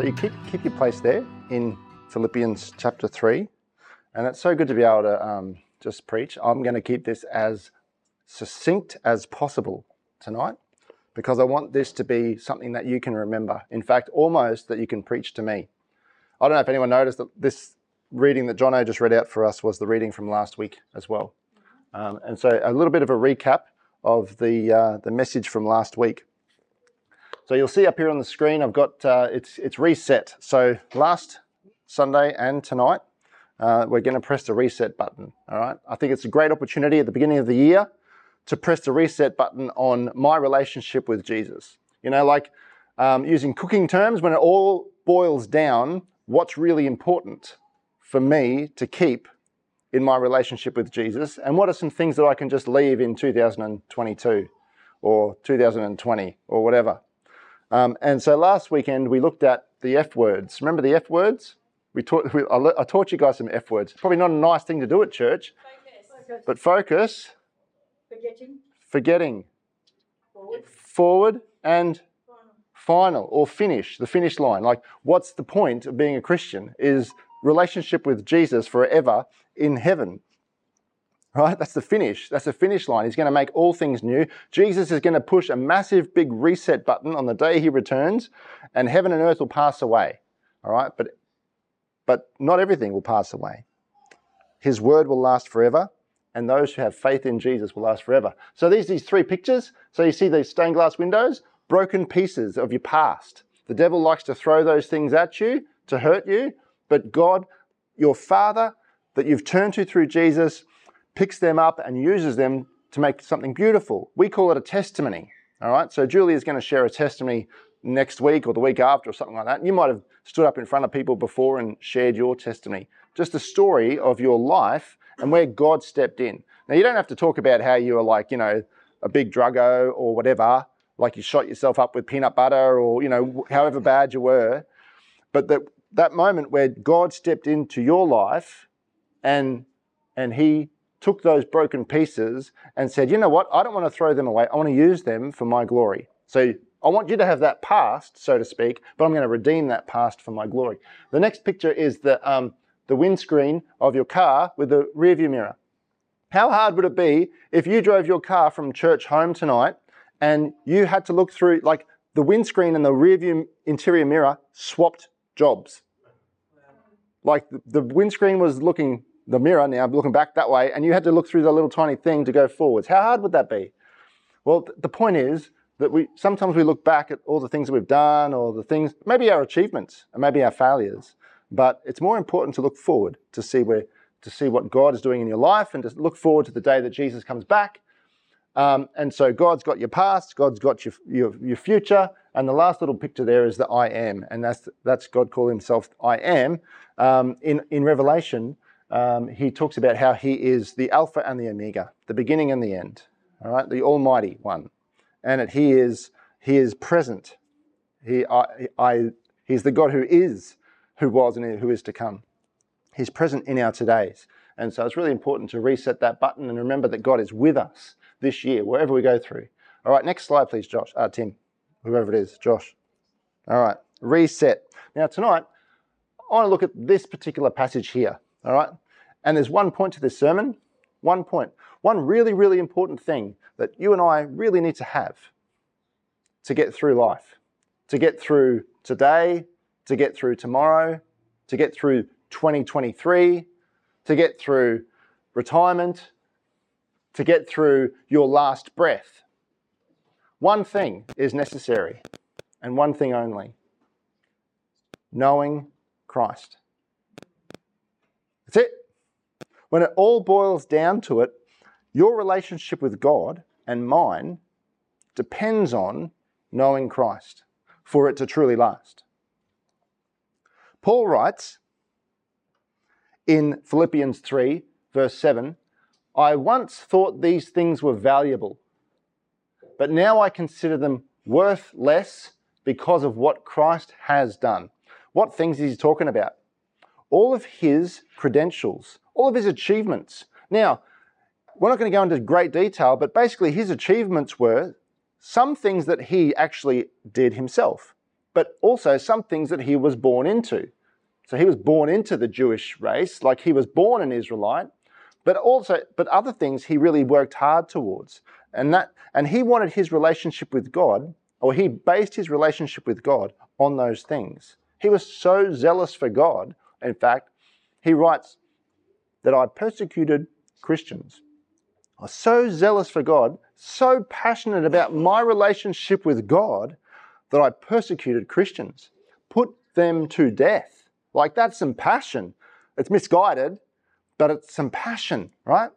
So you keep, keep your place there in Philippians chapter 3. And it's so good to be able to um, just preach. I'm going to keep this as succinct as possible tonight because I want this to be something that you can remember. In fact, almost that you can preach to me. I don't know if anyone noticed that this reading that Jono just read out for us was the reading from last week as well. Um, and so a little bit of a recap of the, uh, the message from last week. So you'll see up here on the screen, I've got uh, it's it's reset. So last Sunday and tonight, uh, we're going to press the reset button. All right. I think it's a great opportunity at the beginning of the year to press the reset button on my relationship with Jesus. You know, like um, using cooking terms, when it all boils down, what's really important for me to keep in my relationship with Jesus, and what are some things that I can just leave in 2022 or 2020 or whatever. Um, and so last weekend we looked at the F words. Remember the F words? We taught, we, I, taught you guys some F words. Probably not a nice thing to do at church, focus. but focus. Forgetting. Forgetting. Forward. Forward and final or finish, the finish line. Like, what's the point of being a Christian? Is relationship with Jesus forever in heaven. Right? That's the finish. That's the finish line. He's going to make all things new. Jesus is going to push a massive big reset button on the day he returns, and heaven and earth will pass away. All right? But but not everything will pass away. His word will last forever, and those who have faith in Jesus will last forever. So these these three pictures. So you see these stained glass windows, broken pieces of your past. The devil likes to throw those things at you to hurt you, but God, your Father, that you've turned to through Jesus, picks them up and uses them to make something beautiful. We call it a testimony. All right. So Julie is going to share a testimony next week or the week after or something like that. You might have stood up in front of people before and shared your testimony. Just a story of your life and where God stepped in. Now, you don't have to talk about how you were like, you know, a big druggo or whatever, like you shot yourself up with peanut butter or, you know, however bad you were. But that, that moment where God stepped into your life and, and he took those broken pieces and said, you know what? I don't want to throw them away. I want to use them for my glory. So I want you to have that past, so to speak, but I'm going to redeem that past for my glory. The next picture is the, um, the windscreen of your car with the rearview mirror. How hard would it be if you drove your car from church home tonight and you had to look through, like the windscreen and the rearview interior mirror swapped jobs? Like the, the windscreen was looking the mirror now, looking back that way, and you had to look through the little tiny thing to go forwards. How hard would that be? Well, th- the point is that we sometimes we look back at all the things that we've done, or the things, maybe our achievements, and maybe our failures. But it's more important to look forward to see where to see what God is doing in your life, and to look forward to the day that Jesus comes back. Um, and so God's got your past, God's got your, your, your future, and the last little picture there is the I am, and that's that's God calling Himself I am um, in in Revelation um, he talks about how he is the Alpha and the Omega, the beginning and the end, all right, the Almighty One, and that he is he is present. He, I, I, he's the God who is, who was, and who is to come. He's present in our todays, and so it's really important to reset that button and remember that God is with us this year, wherever we go through. All right, next slide, please, Josh. Uh, Tim, whoever it is, Josh. All right, reset. Now tonight, I want to look at this particular passage here. All right? And there's one point to this sermon, one point, one really, really important thing that you and I really need to have to get through life, to get through today, to get through tomorrow, to get through 2023, to get through retirement, to get through your last breath. One thing is necessary, and one thing only knowing Christ. That's it. When it all boils down to it, your relationship with God and mine depends on knowing Christ for it to truly last. Paul writes in Philippians 3, verse 7 I once thought these things were valuable, but now I consider them worth less because of what Christ has done. What things is he talking about? All of his credentials, all of his achievements. Now, we're not going to go into great detail, but basically his achievements were some things that he actually did himself. but also some things that he was born into. So he was born into the Jewish race, like he was born an Israelite, but also but other things he really worked hard towards. And that and he wanted his relationship with God, or he based his relationship with God on those things. He was so zealous for God, in fact, he writes that I persecuted Christians. I was so zealous for God, so passionate about my relationship with God that I persecuted Christians, put them to death. Like that's some passion. It's misguided, but it's some passion, right?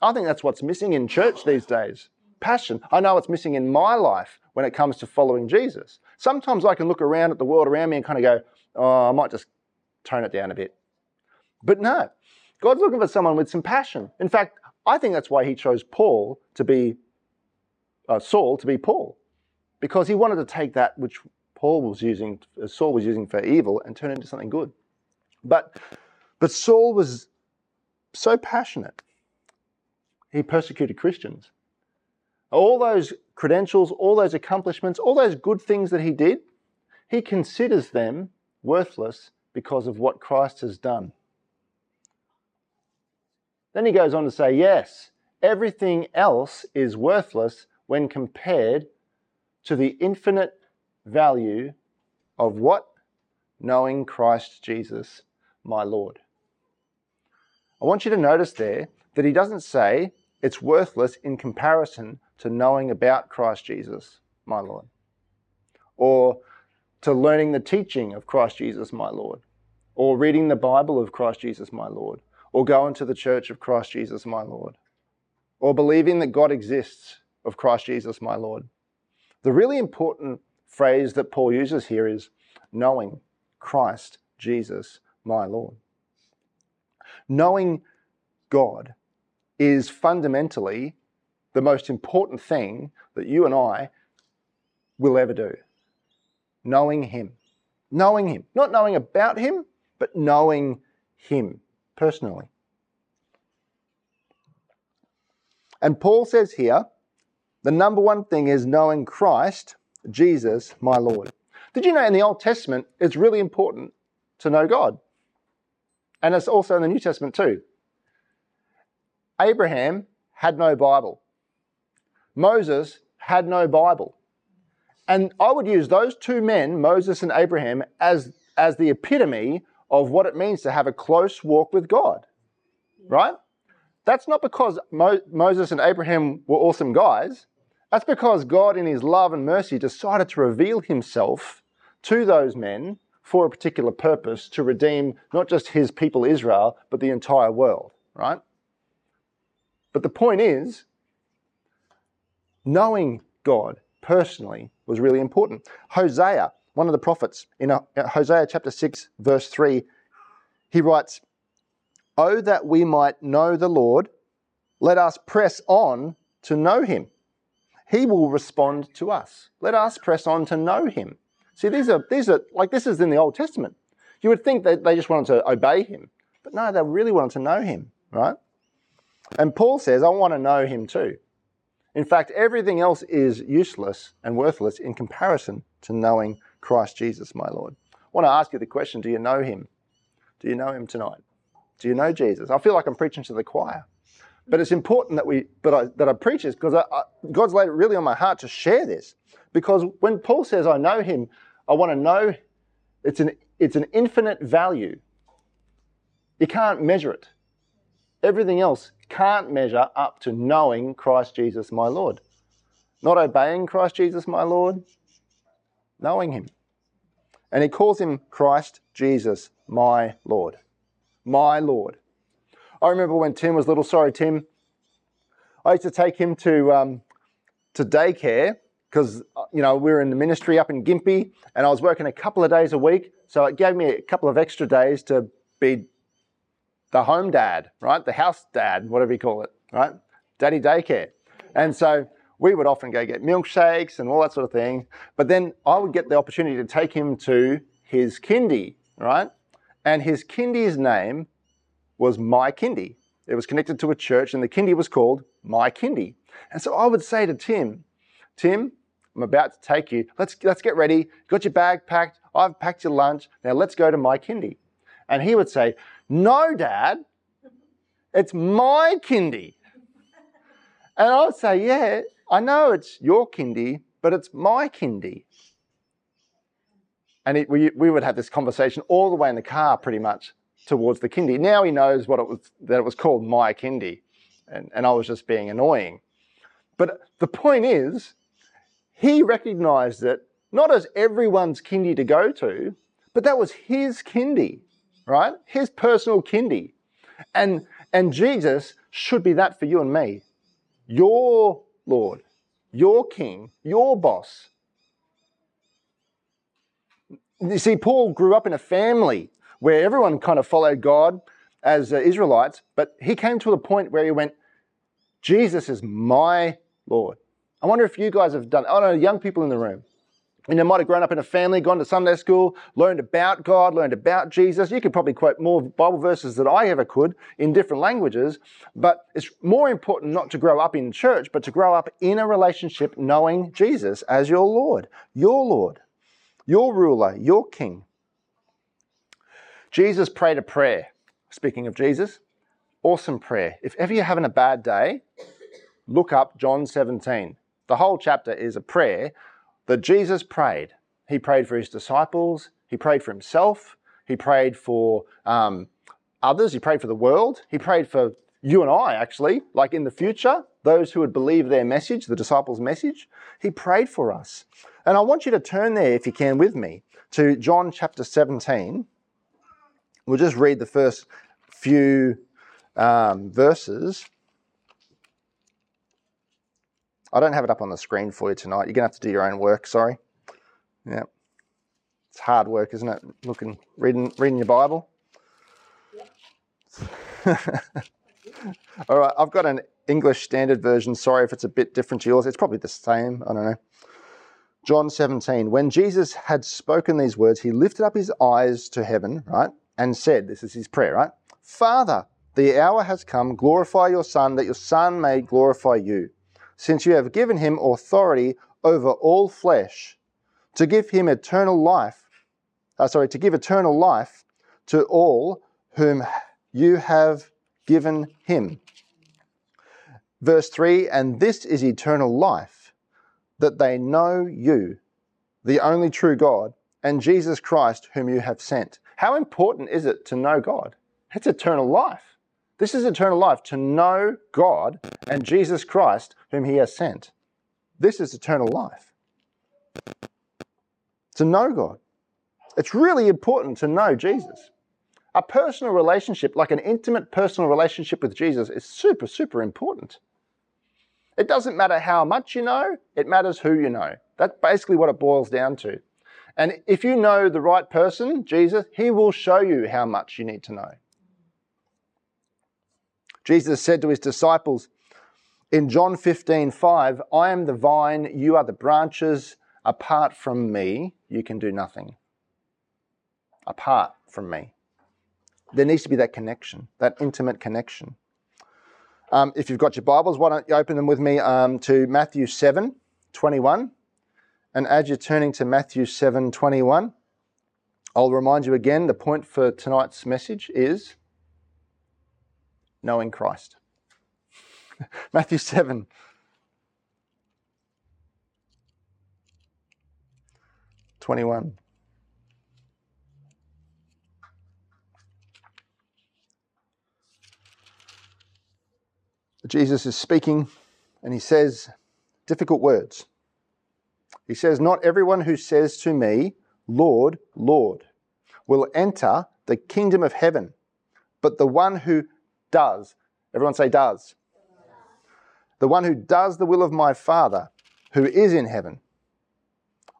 I think that's what's missing in church these days. Passion. I know it's missing in my life when it comes to following Jesus. Sometimes I can look around at the world around me and kind of go, oh, I might just tone it down a bit. But no, God's looking for someone with some passion. In fact, I think that's why he chose Paul to be, uh, Saul to be Paul, because he wanted to take that which Paul was using, uh, Saul was using for evil, and turn it into something good. But, but Saul was so passionate, he persecuted Christians. All those credentials, all those accomplishments, all those good things that he did, he considers them worthless because of what Christ has done. Then he goes on to say, yes, everything else is worthless when compared to the infinite value of what? Knowing Christ Jesus, my Lord. I want you to notice there that he doesn't say it's worthless in comparison to knowing about Christ Jesus, my Lord, or to learning the teaching of Christ Jesus, my Lord, or reading the Bible of Christ Jesus, my Lord, or going to the church of Christ Jesus, my Lord, or believing that God exists of Christ Jesus, my Lord. The really important phrase that Paul uses here is knowing Christ Jesus, my Lord. Knowing God is fundamentally the most important thing that you and I will ever do. Knowing Him. Knowing Him. Not knowing about Him, but knowing Him personally. And Paul says here, the number one thing is knowing Christ, Jesus, my Lord. Did you know in the Old Testament, it's really important to know God? And it's also in the New Testament too. Abraham had no Bible. Moses had no Bible. And I would use those two men, Moses and Abraham, as, as the epitome of what it means to have a close walk with God. Right? That's not because Mo- Moses and Abraham were awesome guys. That's because God, in His love and mercy, decided to reveal Himself to those men for a particular purpose to redeem not just His people Israel, but the entire world. Right? But the point is, knowing God personally was really important. Hosea, one of the prophets, in uh, Hosea chapter 6, verse 3, he writes, Oh, that we might know the Lord, let us press on to know him. He will respond to us. Let us press on to know him. See, these are, these are like this is in the Old Testament. You would think that they just wanted to obey him, but no, they really wanted to know him, right? And Paul says, I want to know him too. In fact, everything else is useless and worthless in comparison to knowing Christ Jesus, my Lord. I want to ask you the question do you know him? Do you know him tonight? Do you know Jesus? I feel like I'm preaching to the choir. But it's important that we, but I, that I preach this because I, I, God's laid it really on my heart to share this. Because when Paul says I know him, I want to know it's an, it's an infinite value. You can't measure it. Everything else can't measure up to knowing Christ Jesus my Lord. Not obeying Christ Jesus my Lord, knowing him. And he calls him Christ Jesus my Lord. My Lord. I remember when Tim was little, sorry, Tim, I used to take him to, um, to daycare because, uh, you know, we were in the ministry up in Gympie and I was working a couple of days a week. So it gave me a couple of extra days to be the home dad, right? The house dad, whatever you call it, right? Daddy daycare. And so we would often go get milkshakes and all that sort of thing. But then I would get the opportunity to take him to his kindy, right? And his kindy's name was My Kindy. It was connected to a church and the kindy was called My Kindy. And so I would say to Tim, Tim, I'm about to take you. Let's, let's get ready. Got your bag packed. I've packed your lunch. Now let's go to my kindy. And he would say, No, Dad, it's my kindy. And I would say, Yeah, I know it's your kindy, but it's my kindy. And it, we, we would have this conversation all the way in the car, pretty much, towards the kindy. Now he knows what it was, that it was called my kindy. And, and I was just being annoying. But the point is, he recognized it not as everyone's kindy to go to, but that was his kindy, right? His personal kindy. And, and Jesus should be that for you and me. Your Lord, your King, your boss. You see, Paul grew up in a family where everyone kind of followed God as uh, Israelites, but he came to a point where he went, Jesus is my Lord. I wonder if you guys have done, I don't know, young people in the room. And you might have grown up in a family, gone to Sunday school, learned about God, learned about Jesus. You could probably quote more Bible verses than I ever could in different languages. But it's more important not to grow up in church, but to grow up in a relationship knowing Jesus as your Lord, your Lord, your ruler, your King. Jesus prayed a prayer. Speaking of Jesus, awesome prayer. If ever you're having a bad day, look up John 17. The whole chapter is a prayer that Jesus prayed. He prayed for his disciples, he prayed for himself, he prayed for um, others, he prayed for the world, he prayed for you and I, actually, like in the future, those who would believe their message, the disciples' message. He prayed for us. And I want you to turn there, if you can, with me to John chapter 17. We'll just read the first few um, verses. I don't have it up on the screen for you tonight. You're going to have to do your own work, sorry. Yeah. It's hard work, isn't it? Looking, reading, reading your Bible. All right, I've got an English Standard Version. Sorry if it's a bit different to yours. It's probably the same. I don't know. John 17. When Jesus had spoken these words, he lifted up his eyes to heaven, right, and said, This is his prayer, right? Father, the hour has come. Glorify your Son, that your Son may glorify you since you have given him authority over all flesh, to give him eternal life, uh, sorry, to give eternal life to all whom you have given him. Verse 3 And this is eternal life, that they know you, the only true God, and Jesus Christ, whom you have sent. How important is it to know God? It's eternal life. This is eternal life, to know God and Jesus Christ, whom He has sent. This is eternal life. To know God. It's really important to know Jesus. A personal relationship, like an intimate personal relationship with Jesus, is super, super important. It doesn't matter how much you know, it matters who you know. That's basically what it boils down to. And if you know the right person, Jesus, He will show you how much you need to know. Jesus said to his disciples in John 15, 5, I am the vine, you are the branches. Apart from me, you can do nothing. Apart from me. There needs to be that connection, that intimate connection. Um, if you've got your Bibles, why don't you open them with me um, to Matthew 7, 21. And as you're turning to Matthew 7, 21, I'll remind you again the point for tonight's message is knowing Christ. Matthew 7. Twenty-one. Jesus is speaking and he says difficult words. He says, Not everyone who says to me, Lord, Lord, will enter the kingdom of heaven, but the one who does. Everyone say does. The one who does the will of my Father who is in heaven.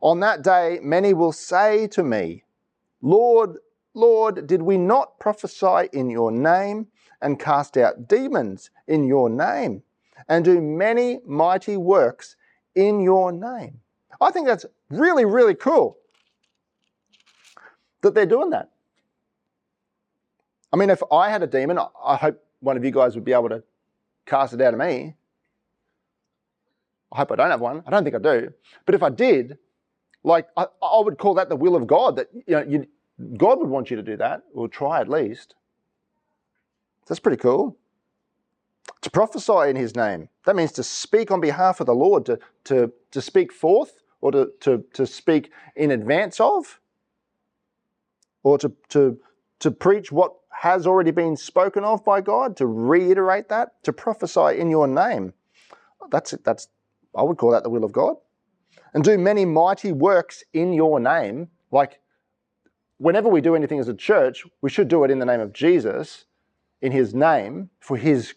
On that day, many will say to me, Lord, Lord, did we not prophesy in your name and cast out demons in your name and do many mighty works in your name? I think that's really, really cool that they're doing that. I mean, if I had a demon, I hope one of you guys would be able to cast it out of me. I hope I don't have one. I don't think I do. But if I did, like I, I would call that the will of God. That you know, you, God would want you to do that, or try at least. That's pretty cool. To prophesy in His name. That means to speak on behalf of the Lord, to to to speak forth, or to to to speak in advance of, or to to to preach what has already been spoken of by God, to reiterate that, to prophesy in your name. That's it. that's I would call that the will of God. And do many mighty works in your name. Like whenever we do anything as a church, we should do it in the name of Jesus, in his name, for his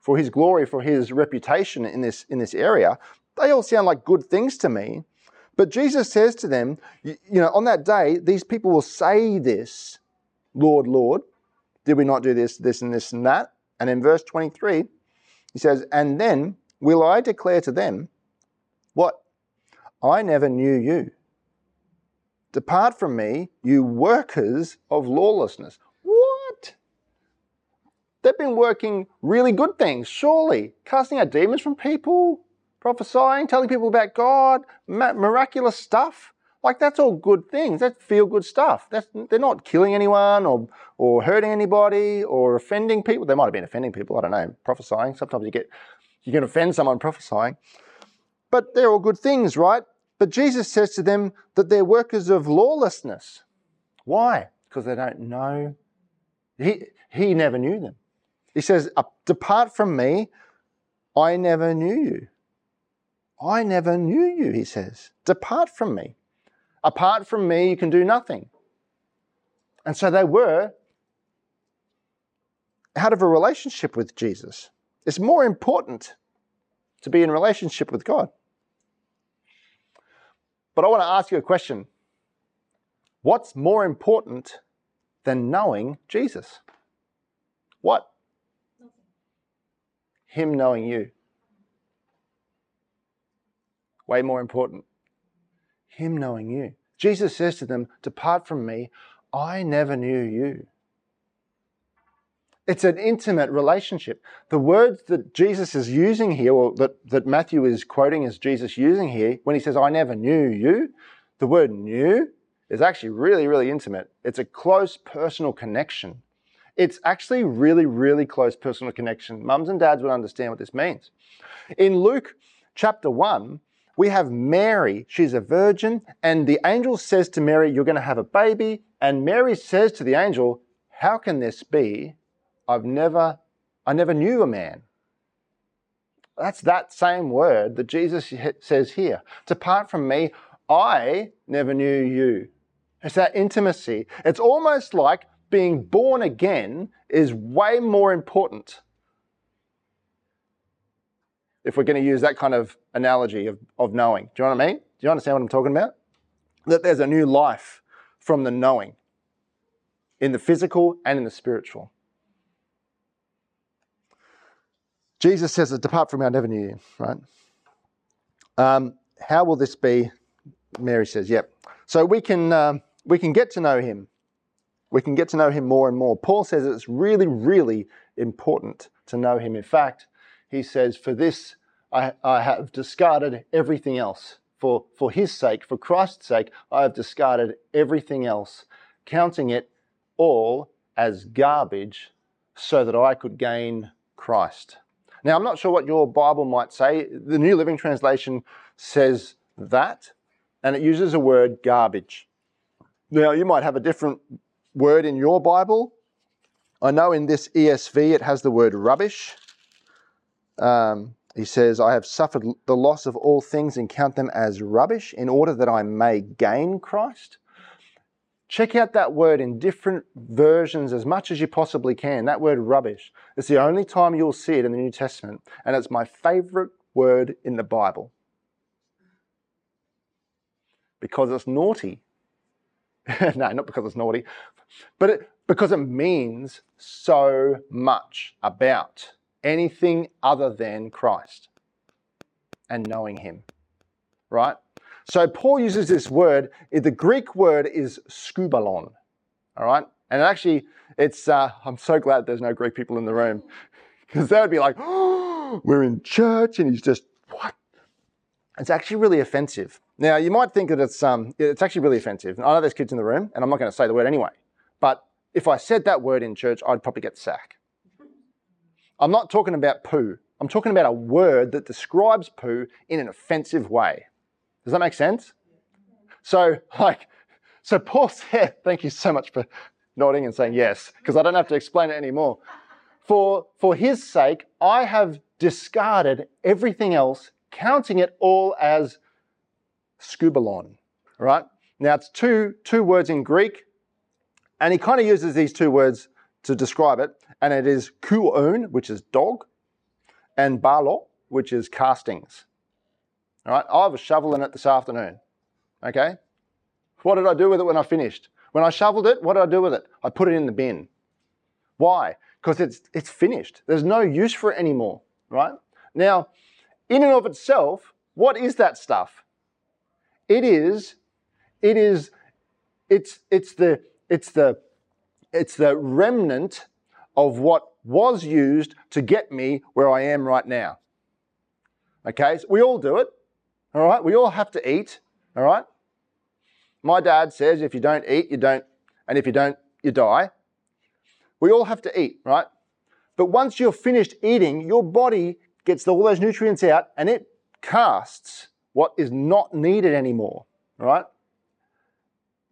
for his glory, for his reputation in this in this area. They all sound like good things to me. But Jesus says to them, you know, on that day, these people will say this, Lord, Lord, did we not do this, this, and this, and that? And in verse 23, he says, And then will I declare to them, What? I never knew you. Depart from me, you workers of lawlessness. What? They've been working really good things, surely. Casting out demons from people, prophesying, telling people about God, miraculous stuff. Like that's all good things. That's feel good stuff. That's, they're not killing anyone or, or hurting anybody or offending people. They might have been offending people. I don't know. Prophesying. Sometimes you get, you can offend someone prophesying. But they're all good things, right? But Jesus says to them that they're workers of lawlessness. Why? Because they don't know. He, he never knew them. He says, Depart from me, I never knew you. I never knew you, he says. Depart from me. Apart from me, you can do nothing. And so they were out of a relationship with Jesus. It's more important to be in relationship with God. But I want to ask you a question. What's more important than knowing Jesus? What? Him knowing you. Way more important. Him knowing you. Jesus says to them, Depart from me, I never knew you. It's an intimate relationship. The words that Jesus is using here, or that, that Matthew is quoting as Jesus using here, when he says, I never knew you, the word knew is actually really, really intimate. It's a close personal connection. It's actually really, really close personal connection. Mums and dads would understand what this means. In Luke chapter 1, we have Mary. She's a virgin, and the angel says to Mary, You're going to have a baby. And Mary says to the angel, How can this be? I've never, I never knew a man. That's that same word that Jesus says here. Depart from me, I never knew you. It's that intimacy. It's almost like being born again is way more important if we're going to use that kind of analogy of, of knowing. Do you know what I mean? Do you understand what I'm talking about? That there's a new life from the knowing in the physical and in the spiritual. Jesus says, Depart from me, I never knew you, right? Um, how will this be? Mary says, Yep. So we can, um, we can get to know him. We can get to know him more and more. Paul says it's really, really important to know him. In fact, he says, For this I, I have discarded everything else. For, for his sake, for Christ's sake, I have discarded everything else, counting it all as garbage so that I could gain Christ. Now, I'm not sure what your Bible might say. The New Living Translation says that, and it uses a word garbage. Now, you might have a different word in your Bible. I know in this ESV it has the word rubbish. Um, he says, I have suffered the loss of all things and count them as rubbish in order that I may gain Christ. Check out that word in different versions as much as you possibly can. That word rubbish. It's the only time you'll see it in the New Testament, and it's my favorite word in the Bible. Because it's naughty. no, not because it's naughty, but it, because it means so much about anything other than Christ and knowing Him. Right? So Paul uses this word. The Greek word is skubalon. All right? And actually, it's, uh, I'm so glad there's no Greek people in the room because they would be like, oh, we're in church and he's just, what? it's actually really offensive. Now, you might think that it's, um, it's actually really offensive. I know there's kids in the room, and I'm not going to say the word anyway. But if I said that word in church, I'd probably get sacked. I'm not talking about poo. I'm talking about a word that describes poo in an offensive way. Does that make sense? So, like, so Paul said, thank you so much for nodding and saying yes, because I don't have to explain it anymore. For, for his sake, I have discarded everything else, counting it all as skubalon, right? Now, it's two, two words in Greek, and he kind of uses these two words to describe it, and it is kuon, which is dog, and balo, which is castings. All right, I have a shovel in it this afternoon. Okay, what did I do with it when I finished? When I shoveled it, what did I do with it? I put it in the bin. Why? Because it's it's finished. There's no use for it anymore. Right now, in and of itself, what is that stuff? It is, it is, it's it's the it's the it's the remnant of what was used to get me where I am right now. Okay, so we all do it. All right, we all have to eat. All right. My dad says if you don't eat, you don't, and if you don't, you die. We all have to eat, right? But once you're finished eating, your body gets all those nutrients out and it casts what is not needed anymore, right?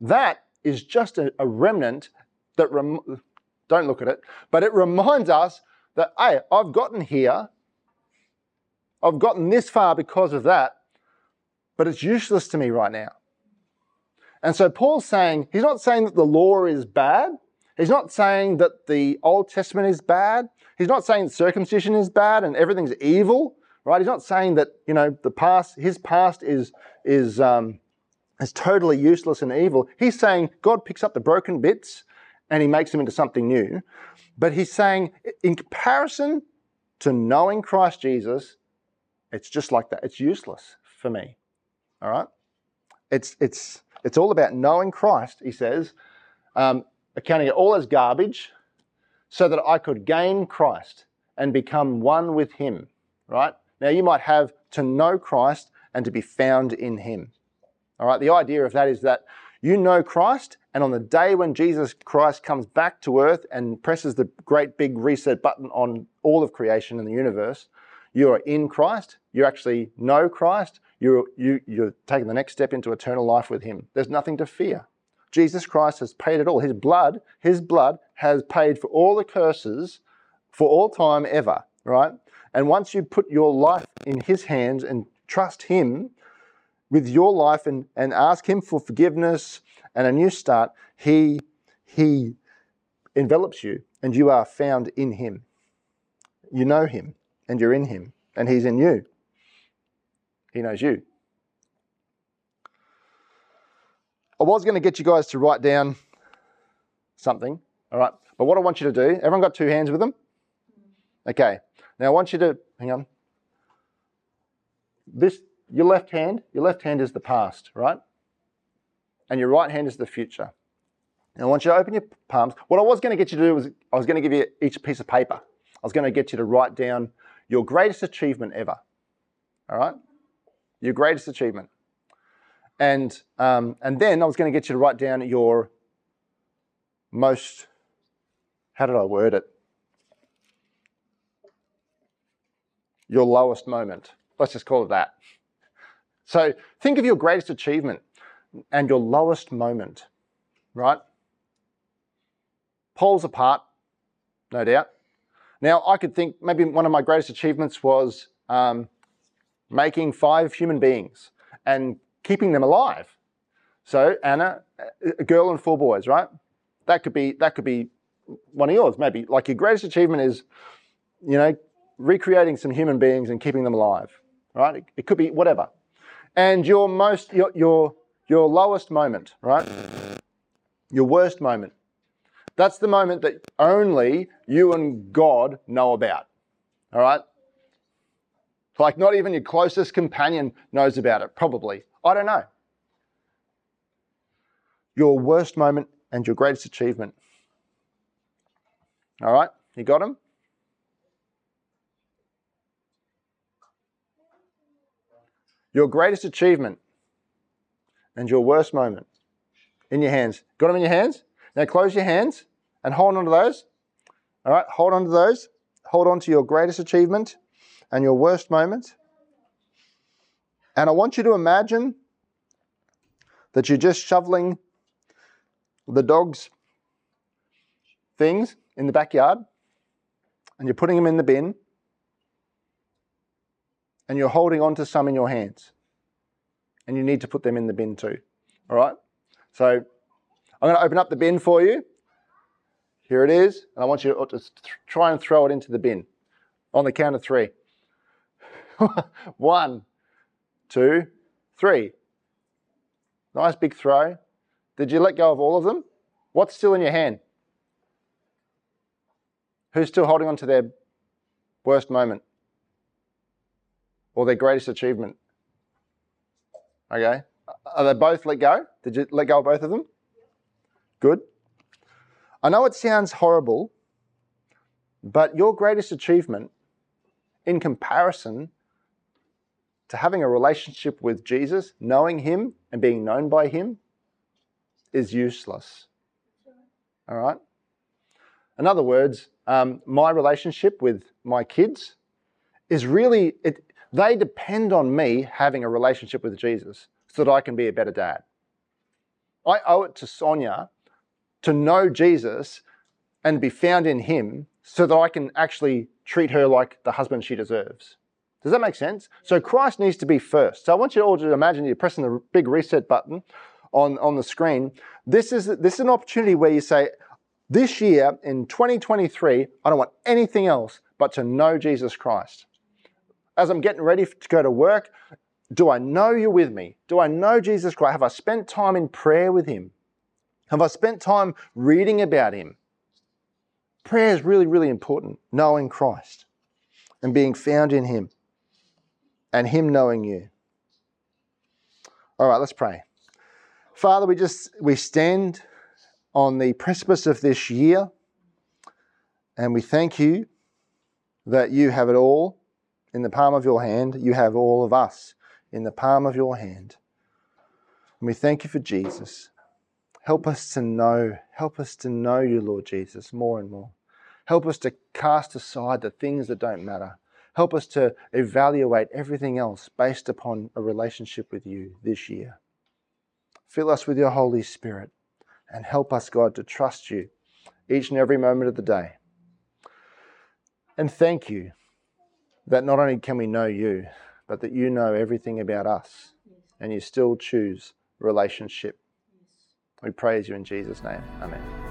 That is just a, a remnant that rem- don't look at it, but it reminds us that, hey, I've gotten here, I've gotten this far because of that, but it's useless to me right now. And so Paul's saying, he's not saying that the law is bad. He's not saying that the Old Testament is bad. He's not saying circumcision is bad and everything's evil, right? He's not saying that, you know, the past, his past is, is, um, is totally useless and evil. He's saying God picks up the broken bits and he makes them into something new. But he's saying, in comparison to knowing Christ Jesus, it's just like that. It's useless for me. All right? It's, it's, it's all about knowing Christ, he says, um, accounting it all as garbage so that I could gain Christ and become one with him. Right? Now, you might have to know Christ and to be found in him. All right? The idea of that is that you know Christ, and on the day when Jesus Christ comes back to earth and presses the great big reset button on all of creation and the universe, you are in Christ. You actually know Christ. You're, you, you're taking the next step into eternal life with Him. There's nothing to fear. Jesus Christ has paid it all. His blood, His blood has paid for all the curses for all time ever, right? And once you put your life in His hands and trust Him, with your life and, and ask Him for forgiveness and a new start, He, he envelops you and you are found in Him. You know Him and you're in Him and He's in you. He knows you. I was going to get you guys to write down something, all right? But what I want you to do, everyone got two hands with them? Mm-hmm. Okay. Now I want you to, hang on. This your left hand, your left hand is the past, right? And your right hand is the future. And I want you to open your palms. What I was going to get you to do was I was going to give you each piece of paper. I was going to get you to write down your greatest achievement ever. All right? Your greatest achievement. And, um, and then I was going to get you to write down your most, how did I word it? Your lowest moment. Let's just call it that. So think of your greatest achievement and your lowest moment, right? Poles apart, no doubt. Now, I could think maybe one of my greatest achievements was um, making five human beings and keeping them alive. So, Anna, a girl and four boys, right? That could be that could be one of yours, maybe. Like your greatest achievement is, you know, recreating some human beings and keeping them alive, right? It, it could be whatever and your most your your your lowest moment, right? Your worst moment. That's the moment that only you and God know about. All right? Like not even your closest companion knows about it, probably. I don't know. Your worst moment and your greatest achievement. All right? You got them? Your greatest achievement and your worst moment in your hands. Got them in your hands? Now close your hands and hold on to those. All right, hold on to those. Hold on to your greatest achievement and your worst moment. And I want you to imagine that you're just shoveling the dog's things in the backyard and you're putting them in the bin and you're holding on to some in your hands. And you need to put them in the bin too. All right? So I'm going to open up the bin for you. Here it is. And I want you to try and throw it into the bin on the count of three. One, two, three. Nice big throw. Did you let go of all of them? What's still in your hand? Who's still holding on to their worst moment or their greatest achievement? Okay. Are they both let go? Did you let go of both of them? Good. I know it sounds horrible, but your greatest achievement in comparison to having a relationship with Jesus, knowing Him and being known by Him, is useless. All right? In other words, um, my relationship with my kids is really, it, they depend on me having a relationship with Jesus so that I can be a better dad. I owe it to Sonia to know Jesus and be found in Him so that I can actually treat her like the husband she deserves. Does that make sense? So Christ needs to be first. So I want you all to imagine you're pressing the big reset button on, on the screen. This is, this is an opportunity where you say, this year in 2023, I don't want anything else but to know Jesus Christ. As I'm getting ready to go to work, do I know you're with me? Do I know Jesus Christ? Have I spent time in prayer with Him? Have I spent time reading about Him? Prayer is really, really important, knowing Christ and being found in Him and Him knowing you. All right, let's pray. Father, we just we stand on the precipice of this year and we thank you that you have it all in the palm of your hand. You have all of us in the palm of your hand. And we thank you for Jesus. Help us to know, help us to know you, Lord Jesus, more and more. Help us to cast aside the things that don't matter. Help us to evaluate everything else based upon a relationship with you this year. Fill us with your Holy Spirit and help us, God, to trust you each and every moment of the day. And thank you that not only can we know you, but that you know everything about us and you still choose relationship. We praise you in Jesus' name. Amen.